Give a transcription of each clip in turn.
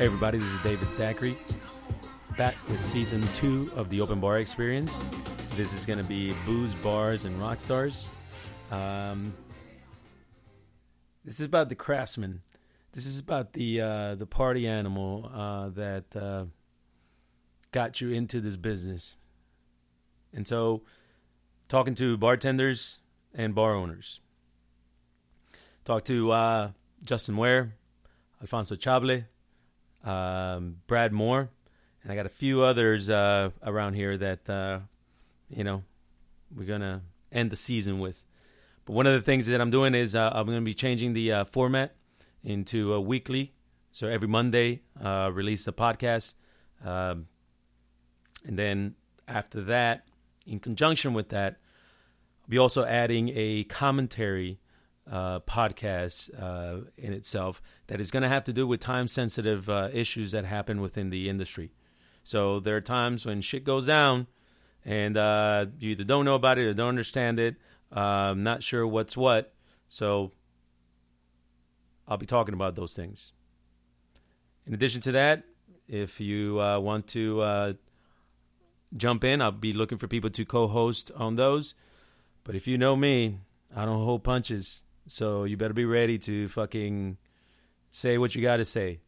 Hey everybody, this is David Thackeray, back with season two of the Open Bar Experience. This is going to be booze, bars, and rock stars. Um, this is about the craftsman. This is about the uh, the party animal uh, that uh, got you into this business. And so, talking to bartenders and bar owners. Talk to uh, Justin Ware, Alfonso Chable, um, Brad Moore, and I got a few others uh, around here that uh, you know we're gonna end the season with. But one of the things that I'm doing is uh, I'm gonna be changing the uh, format into a weekly. So every Monday, uh, release the podcast, um, and then after that, in conjunction with that, I'll be also adding a commentary uh, podcast uh, in itself that is going to have to do with time sensitive uh, issues that happen within the industry. So there are times when shit goes down and uh, you either don't know about it or don't understand it. I'm not sure what's what. So I'll be talking about those things. In addition to that, if you uh, want to uh, jump in, I'll be looking for people to co host on those. But if you know me, I don't hold punches. So you better be ready to fucking say what you got to say.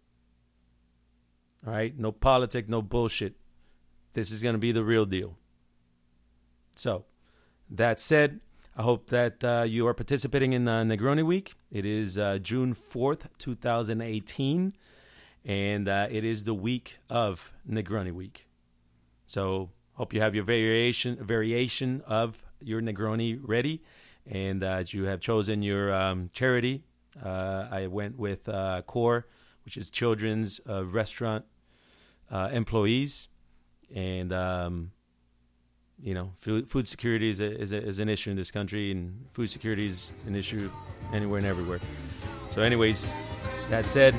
All right? No politic, no bullshit. This is going to be the real deal. So, that said, I hope that uh, you are participating in uh, Negroni Week. It is uh, June 4th, 2018, and uh, it is the week of Negroni Week. So, hope you have your variation variation of your Negroni ready and uh, you have chosen your um, charity. Uh, I went with uh, CORE, which is Children's uh, Restaurant Employees, and um, you know, food, food security is, a, is, a, is an issue in this country, and food security is an issue anywhere and everywhere. So, anyways, that said,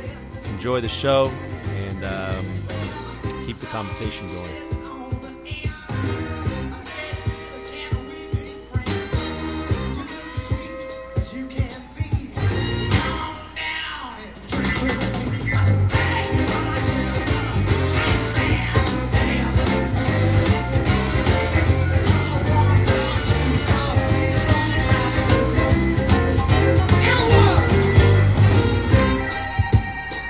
enjoy the show and um, keep the conversation going.